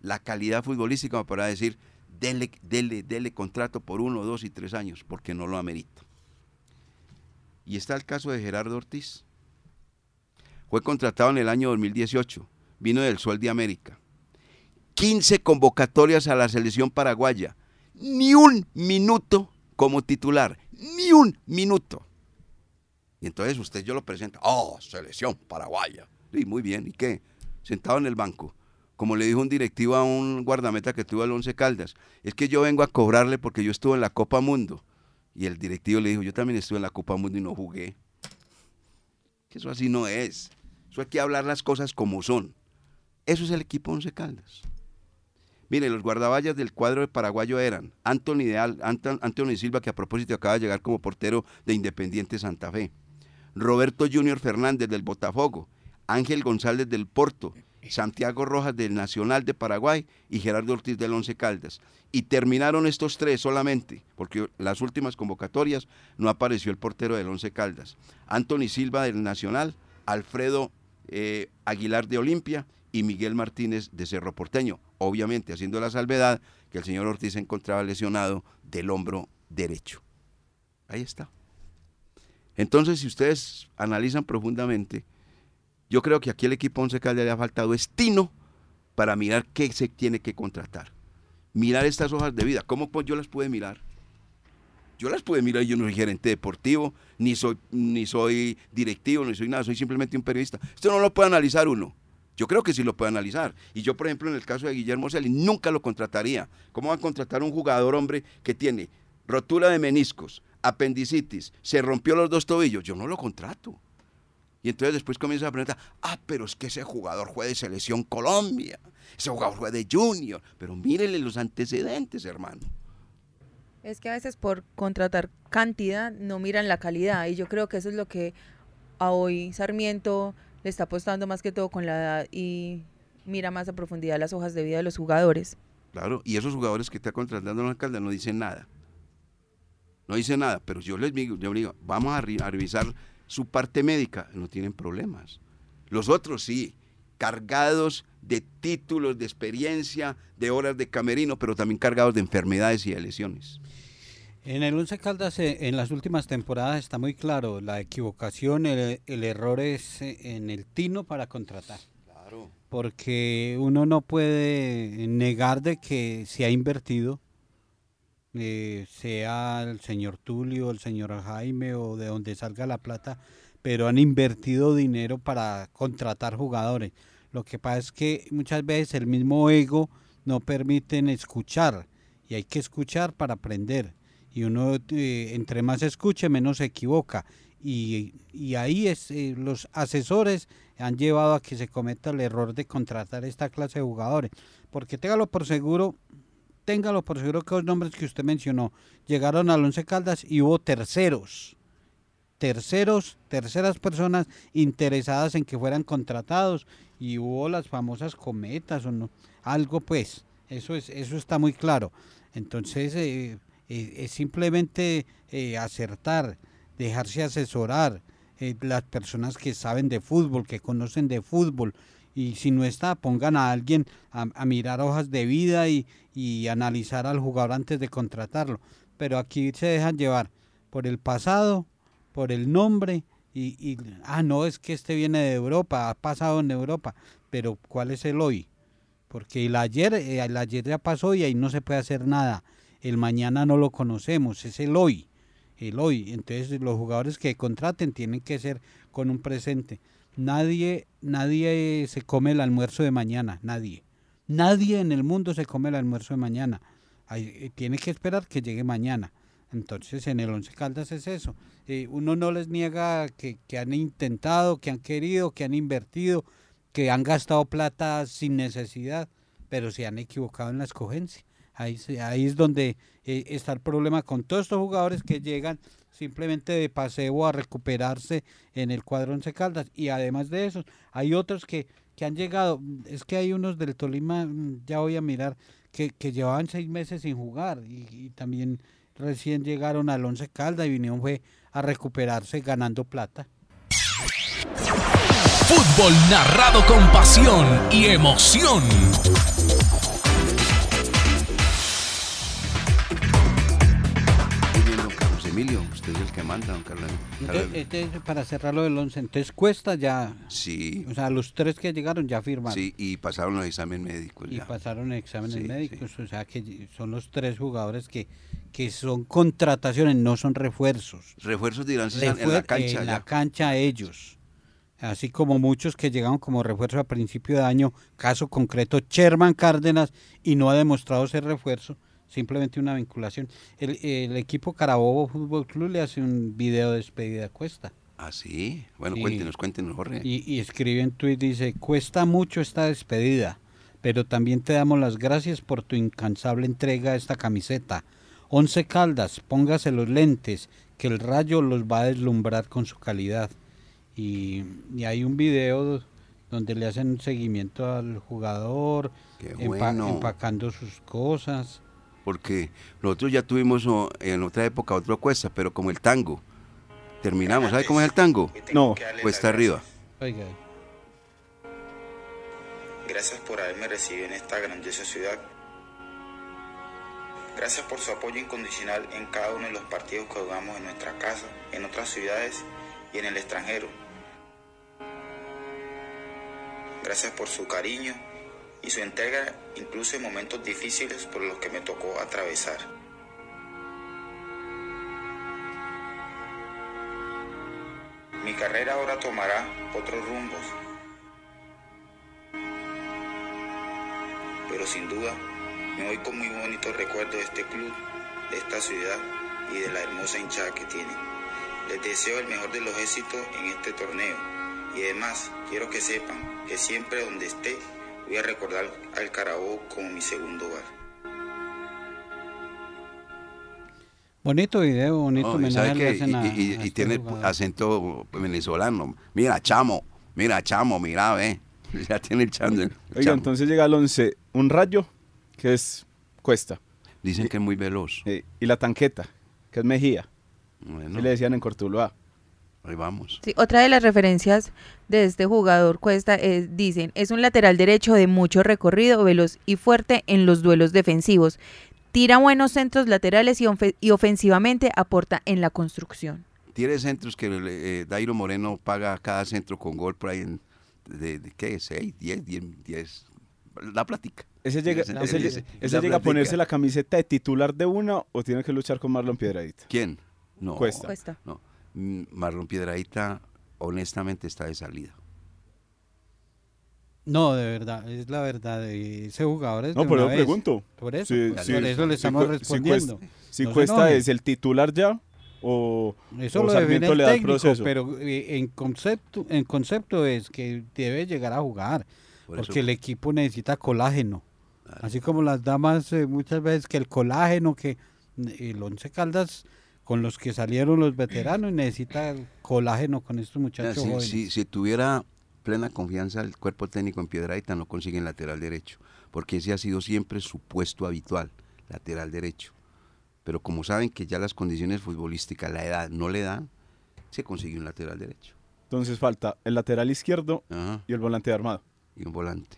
la calidad futbolística para decir, dele, dele, dele contrato por uno, dos y tres años, porque no lo amerita. Y está el caso de Gerardo Ortiz. Fue contratado en el año 2018, vino del Sol de América. 15 convocatorias a la selección paraguaya, ni un minuto como titular, ni un minuto. Y entonces usted yo lo presenta, oh, selección paraguaya. Y muy bien, ¿y qué? Sentado en el banco como le dijo un directivo a un guardameta que tuvo el Once Caldas, es que yo vengo a cobrarle porque yo estuve en la Copa Mundo. Y el directivo le dijo, yo también estuve en la Copa Mundo y no jugué. Eso así no es. Eso hay que hablar las cosas como son. Eso es el equipo Once Caldas. Mire, los guardaballas del cuadro de paraguayo eran Anthony, de Anthony Silva, que a propósito acaba de llegar como portero de Independiente Santa Fe, Roberto Junior Fernández del Botafogo, Ángel González del Porto, Santiago Rojas del Nacional de Paraguay y Gerardo Ortiz del Once Caldas. Y terminaron estos tres solamente, porque las últimas convocatorias no apareció el portero del Once Caldas. Anthony Silva del Nacional, Alfredo eh, Aguilar de Olimpia y Miguel Martínez de Cerro Porteño. Obviamente haciendo la salvedad que el señor Ortiz se encontraba lesionado del hombro derecho. Ahí está. Entonces, si ustedes analizan profundamente, yo creo que aquí el equipo Once Caldas le ha faltado estino para mirar qué se tiene que contratar. Mirar estas hojas de vida. ¿Cómo yo las puedo mirar? Yo las puedo mirar, yo no soy gerente deportivo, ni soy, ni soy directivo, ni soy nada, soy simplemente un periodista. Esto no lo puede analizar uno. Yo creo que sí lo puede analizar. Y yo, por ejemplo, en el caso de Guillermo Celi, nunca lo contrataría. ¿Cómo va a contratar un jugador, hombre, que tiene rotura de meniscos, apendicitis, se rompió los dos tobillos? Yo no lo contrato. Y entonces después comienza a preguntar, ah, pero es que ese jugador fue de Selección Colombia, ese jugador fue de Junior, pero mírenle los antecedentes, hermano. Es que a veces por contratar cantidad no miran la calidad y yo creo que eso es lo que a hoy Sarmiento le está apostando más que todo con la edad y mira más a profundidad las hojas de vida de los jugadores. Claro, y esos jugadores que está contratando el alcalde no dicen nada. no dice nada, pero yo les digo, yo digo vamos a, a revisar su parte médica, no tienen problemas. Los otros sí, cargados de títulos, de experiencia, de horas de camerino, pero también cargados de enfermedades y de lesiones. En el Once Caldas eh, en las últimas temporadas está muy claro, la equivocación, el, error es eh, en el tino para contratar. Claro. Porque uno no puede negar de que se ha invertido, eh, sea el señor Tulio, el señor Jaime o de donde salga la plata, pero han invertido dinero para contratar jugadores. Lo que pasa es que muchas veces el mismo ego no permiten escuchar y hay que escuchar para aprender. Y uno, eh, entre más escuche, menos se equivoca. Y, ahí es, eh, los asesores han llevado a que se cometa el error de contratar esta clase de jugadores. Porque téngalo por seguro, téngalo por seguro que los nombres que usted mencionó llegaron al Once Caldas y hubo terceros terceros, terceras personas interesadas en que fueran contratados y hubo las famosas cometas o no, algo pues, eso es, eso está muy claro. Entonces eh, eh, es simplemente eh, acertar, dejarse asesorar, las personas que saben de fútbol, que conocen de fútbol, y si no está, pongan a alguien a, mirar hojas de vida y, y analizar al jugador antes de contratarlo. Pero aquí se dejan llevar por el pasado, por el nombre y, ah, no, es que este viene de Europa, ha pasado en Europa, pero ¿cuál es el hoy? Porque el ayer, eh, el ayer ya pasó y ahí no se puede hacer nada. El mañana no lo conocemos, es el hoy, el hoy. Entonces los jugadores que contraten tienen que ser con un presente. Nadie, nadie se come el almuerzo de mañana, nadie. Nadie en el mundo se come el almuerzo de mañana. Eh, tiene que esperar que llegue mañana. Entonces en el Once Caldas es eso. Eh, uno no les niega que, han intentado, que han querido, que han invertido, que han gastado plata sin necesidad, pero se han equivocado en la escogencia. Ahí, ahí es donde eh, está el problema con todos estos jugadores que llegan simplemente de paseo a recuperarse en el cuadro Once Caldas. Y además de eso, hay otros que, que han llegado, es que hay unos del Tolima, mm, ya voy a mirar, que, que llevaban seis meses sin jugar y también recién llegaron al Once Caldas y vinieron fue a recuperarse ganando plata. Fútbol narrado con pasión y emoción. Emilio, usted es el que manda, don Carlos. Entonces, para cerrarlo del 11, entonces cuesta ya. Sí. O sea, los tres que llegaron ya firmaron. Sí, y pasaron los exámenes médicos. Y pasaron exámenes médicos, o sea que son los tres jugadores que, que son contrataciones, no son refuerzos. Refuerzos dirán en la cancha. En la cancha ellos. Así como muchos que llegaron como refuerzo a principio de año, caso concreto, Sherman Cárdenas, y no ha demostrado ser refuerzo simplemente una vinculación. El, equipo Carabobo Fútbol Club le hace un video de despedida a Cuesta. Ah, sí. Bueno, cuéntenos, cuéntenos, Jorge. Y, y escribe en tweet, dice, cuesta mucho esta despedida, pero también te damos las gracias por tu incansable entrega a esta camiseta. Once Caldas, póngase los lentes, que el rayo los va a deslumbrar con su calidad. Y, hay un video donde le hacen un seguimiento al jugador, empacando sus cosas porque nosotros ya tuvimos en otra época otro cuesta, pero como el tango, terminamos. ¿Sabe cómo es el tango? No. Cuesta arriba. Oiga. Gracias por haberme recibido en esta grandiosa ciudad. Gracias por su apoyo incondicional en cada uno de los partidos que jugamos en nuestra casa, en otras ciudades y en el extranjero. Gracias por su cariño y su entrega incluso en momentos difíciles por los que me tocó atravesar. Mi carrera ahora tomará otros rumbos, pero sin duda me voy con muy bonitos recuerdos de este club, de esta ciudad y de la hermosa hinchada que tiene. Les deseo el mejor de los éxitos en este torneo y además quiero que sepan que siempre donde esté voy a recordar al Carabobo como mi segundo hogar. Bonito video, bonito y, tiene acento venezolano. Mira, chamo, mira, chamo, mira, ve. Ya tiene el chamo. Oiga, entonces llega al 11 un rayo, que es cuesta. Dicen que es muy veloz. y la tanqueta. que es Mejía. Bueno, Y le decían en Cortuluá. Ahí vamos. Sí, otra de las referencias de este jugador Cuesta es, dicen, es un lateral derecho de mucho recorrido, veloz y fuerte en los duelos defensivos. Tira buenos centros laterales y, ofe- y ofensivamente aporta en la construcción. Tiene centros que eh, Dairo Moreno paga cada centro con gol por ahí en, de, de ¿qué? 6, 10, 10, 10. La plática. ¿Ese llega, Ese- ese, ese- ese la llega a ponerse la camiseta de titular de una o tiene que luchar con Marlon Piedradita? ¿Quién? No. Cuesta. Cuesta. No. Mm, Marlon Piedradita, honestamente, está de salida. No, de verdad, es la verdad. eh, Ese jugador es No, de por eso vez. pregunto. Por eso, Sí, por sí, eso le estamos si respondiendo. Cuesta, si No Cuesta es el titular ya o, Eso o lo define el le da el proceso. pero eh, en concepto, en concepto es que debe llegar a jugar, Por porque eso- el equipo necesita colágeno. Así como las damas eh, muchas veces que el colágeno, que el Once Caldas con los que salieron los veteranos necesita el colágeno con estos muchachos si, jóvenes. si- si tuviera plena confianza el cuerpo técnico en Piedradita, no consigue el lateral derecho, porque ese ha sido siempre su puesto habitual, lateral derecho. Pero como saben que ya las condiciones futbolísticas, la edad no le dan, se consigue un lateral derecho Entonces falta el lateral izquierdo Ajá, y el volante de armado. y un volante.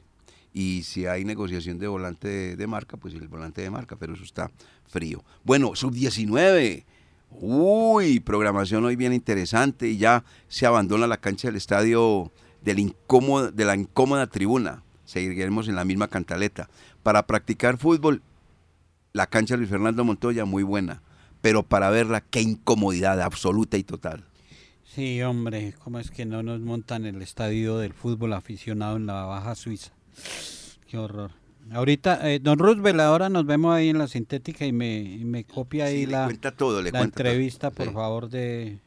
Y si hay negociación de volante de, de marca, pues el volante de marca, pero eso está frío. Bueno, sub-19. Uy, programación hoy bien interesante y ya se abandona la cancha del estadio del incómodo, de la incómoda tribuna. Seguiremos en la misma cantaleta. Para practicar fútbol, la cancha Luis Fernando Montoya muy buena, pero para verla, qué incomodidad absoluta y total. Sí, hombre, ¿cómo es que no nos montan el estadio del fútbol aficionado en la Baja Suiza? Qué horror. Ahorita, eh, don Roosevelt, ahora nos vemos ahí en la sintética y me, y me copia ahí Sí, la, cuenta todo, le la cuenta todo. entrevista, por Sí. favor, de,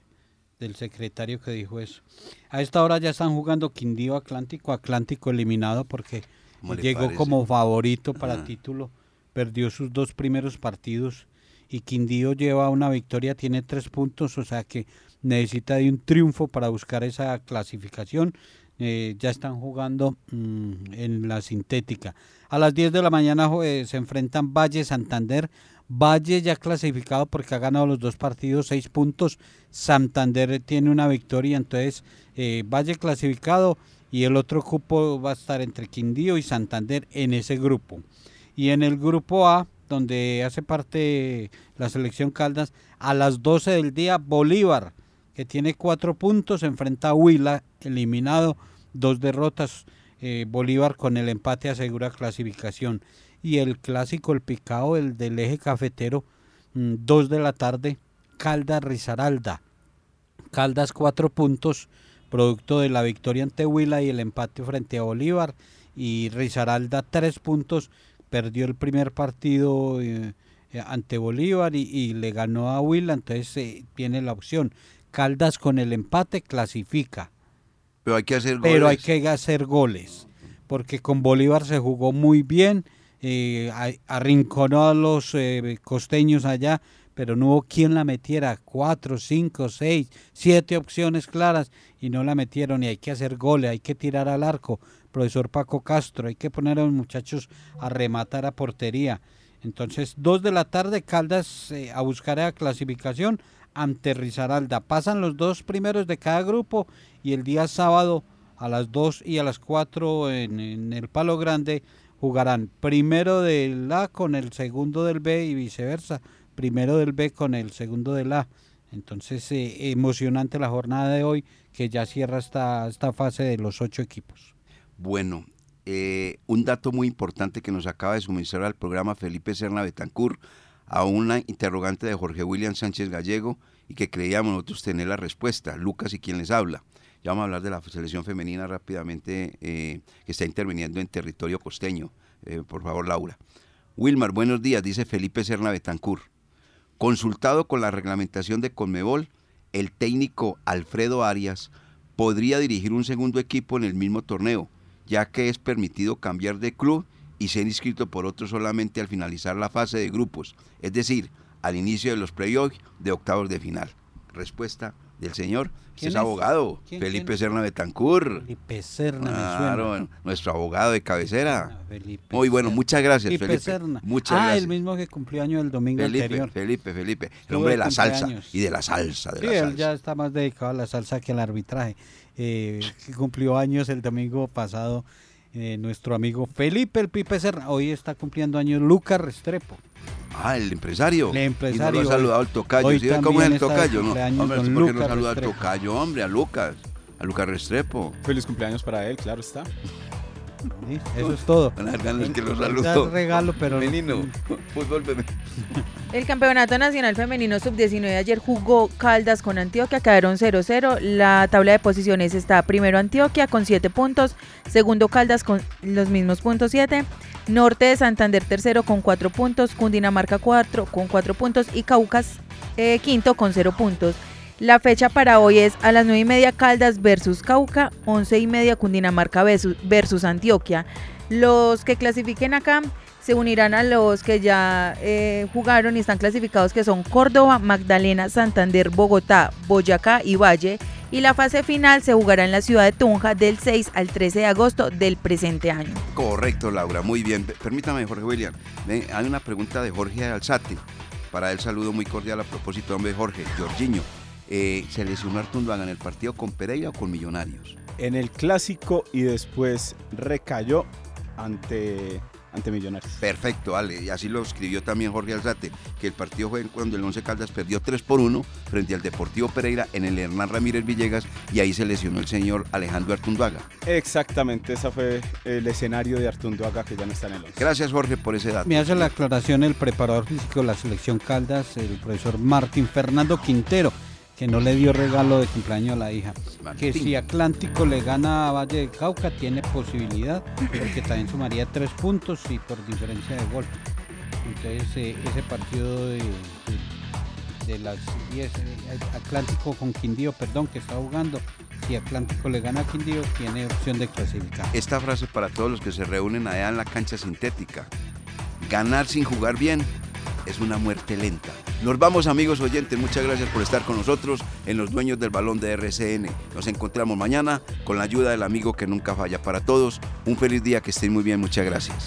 del secretario que dijo eso. A esta hora ya están jugando Quindío Atlántico, Atlántico eliminado porque ¿Cómo le llegó parece? como favorito para Ah. título, perdió sus dos primeros partidos y Quindío lleva una victoria, tiene tres puntos, o sea que necesita de un triunfo para buscar esa clasificación. Eh, ya están jugando mm, en la sintética. A las 10 de la mañana eh, se enfrentan Valle Santander. Valle ya clasificado porque ha ganado los dos partidos, seis puntos. Santander tiene una victoria, entonces eh, Valle clasificado y el otro cupo va a estar entre Quindío y Santander en ese grupo. Y en el grupo A, donde hace parte la selección Caldas, a las 12 del día Bolívar, que tiene cuatro puntos, enfrenta a Huila, eliminado, dos derrotas. eh, Bolívar con el empate asegura clasificación. Y el clásico, el picado, el del eje cafetero, mm, dos de la tarde, Caldas Risaralda. Caldas cuatro puntos, producto de la victoria ante Huila y el empate frente a Bolívar. Y Risaralda tres puntos, perdió el primer partido eh, eh, ante Bolívar y, le ganó a Huila, entonces eh, tiene la opción. Caldas con el empate clasifica, Pero hay que hacer pero hay goles. que hacer goles, porque con Bolívar se jugó muy bien, eh, arrinconó a los eh, costeños allá, pero no hubo quien la metiera, cuatro, cinco, seis, siete opciones claras y no la metieron y hay que hacer goles, hay que tirar al arco, profesor Paco Castro, hay que poner a los muchachos a rematar a portería. Entonces, dos de la tarde, Caldas eh, a buscar la clasificación ante Risaralda. Pasan los dos primeros de cada grupo y el día sábado a las 2 y a las 4 en, el Palo Grande jugarán primero del A con el segundo del B y viceversa. Primero del B con el segundo del A. Entonces, eh, emocionante la jornada de hoy que ya cierra esta, esta fase de los ocho equipos. Bueno, eh, un dato muy importante que nos acaba de suministrar al programa Felipe Serna Betancur a una interrogante de Jorge William Sánchez Gallego y que creíamos nosotros tener la respuesta, Lucas y quien les habla. Ya vamos a hablar de la selección femenina rápidamente eh, que está interviniendo en territorio costeño. Eh, por favor, Laura. Wilmar, buenos días, dice Felipe Serna Betancur. Consultado con la reglamentación de Conmebol, el técnico Alfredo Arias podría dirigir un segundo equipo en el mismo torneo, ya que es permitido cambiar de club y ser inscrito por otro solamente al finalizar la fase de grupos, es decir, al inicio de los playoffs de octavos de final. Respuesta del señor. ¿Quién es es? abogado, ¿Quién, Felipe quién? Serna Betancur. Felipe Serna, me Claro, suena. nuestro abogado de cabecera. Ah, Felipe Muy bueno, muchas gracias, Felipe Felipe. Serna. Muchas ah, gracias. el mismo que cumplió año el domingo Felipe, anterior. Felipe, Felipe, el hombre de la salsa y de la salsa, de Sí, la él salsa. ya está más dedicado a la salsa que al arbitraje. Eh, que cumplió años el domingo pasado eh, nuestro amigo Felipe el Pipe Serna. Hoy está cumpliendo años Lucas Restrepo. Ah, el empresario. El empresario. Y no lo ha saludado al tocayo. Hoy ¿Sí ve cómo es el tocayo? No, hombre, ¿por qué no saluda al tocayo, hombre? A Lucas. A Lucas Restrepo. Feliz cumpleaños para él, claro está. Sí, Eso es todo. Las ganas que lo Da saludó. regalo, pero Femenino. Fútbol femenino. El Campeonato Nacional Femenino Sub-19 ayer jugó Caldas con Antioquia, quedaron 0-0. La tabla de posiciones está primero Antioquia con 7 puntos, segundo Caldas con los mismos puntos 7, Norte de Santander tercero con 4 puntos, Cundinamarca 4 con 4 puntos y Caucas eh, quinto con 0 puntos. La fecha para hoy es a las 9 y media Caldas versus Cauca, 11 y media Cundinamarca versus, Antioquia. Los que clasifiquen acá se unirán a los que ya eh, jugaron y están clasificados que son Córdoba, Magdalena, Santander, Bogotá, Boyacá y Valle. Y la fase final se jugará en la ciudad de Tunja del 6 al 13 de agosto del presente año. Correcto, Laura, muy bien. Permítame, Jorge William. Hay una pregunta de Jorge Alzate. Para él, saludo muy cordial a propósito, hombre, Jorge, Jorginho. Eh, ¿Se lesionó Artunduaga en el partido con Pereira o con Millonarios? En el clásico y después recayó ante, ante Millonarios. Perfecto, Ale. Y así lo escribió también Jorge Alzate, que el partido fue cuando el Once Caldas perdió 3 por 1 frente al Deportivo Pereira en el Hernán Ramírez Villegas y ahí se lesionó el señor Alejandro Artunduaga. Exactamente, ese fue el escenario de Artunduaga que ya no está en el 11. Gracias, Jorge, por ese dato. Me hace la aclaración el preparador físico de la selección Caldas, el profesor Martín Fernando Quintero, que no le dio regalo de cumpleaños a la hija. Que si Atlántico le gana a Valle de Cauca, tiene posibilidad, porque también sumaría tres puntos y por diferencia de gol. Entonces, eh, ese partido de, de- de las 10, eh, Atlántico con Quindío, perdón, que está jugando, si Atlántico le gana a Quindío, tiene opción de clasificar. Esta frase para todos los que se reúnen allá en la cancha sintética. Ganar sin jugar bien es una muerte lenta. Nos vamos amigos oyentes, muchas gracias por estar con nosotros en los dueños del balón de RCN. Nos encontramos mañana con la ayuda del amigo que nunca falla. Para todos, un feliz día, que estén muy bien, muchas gracias.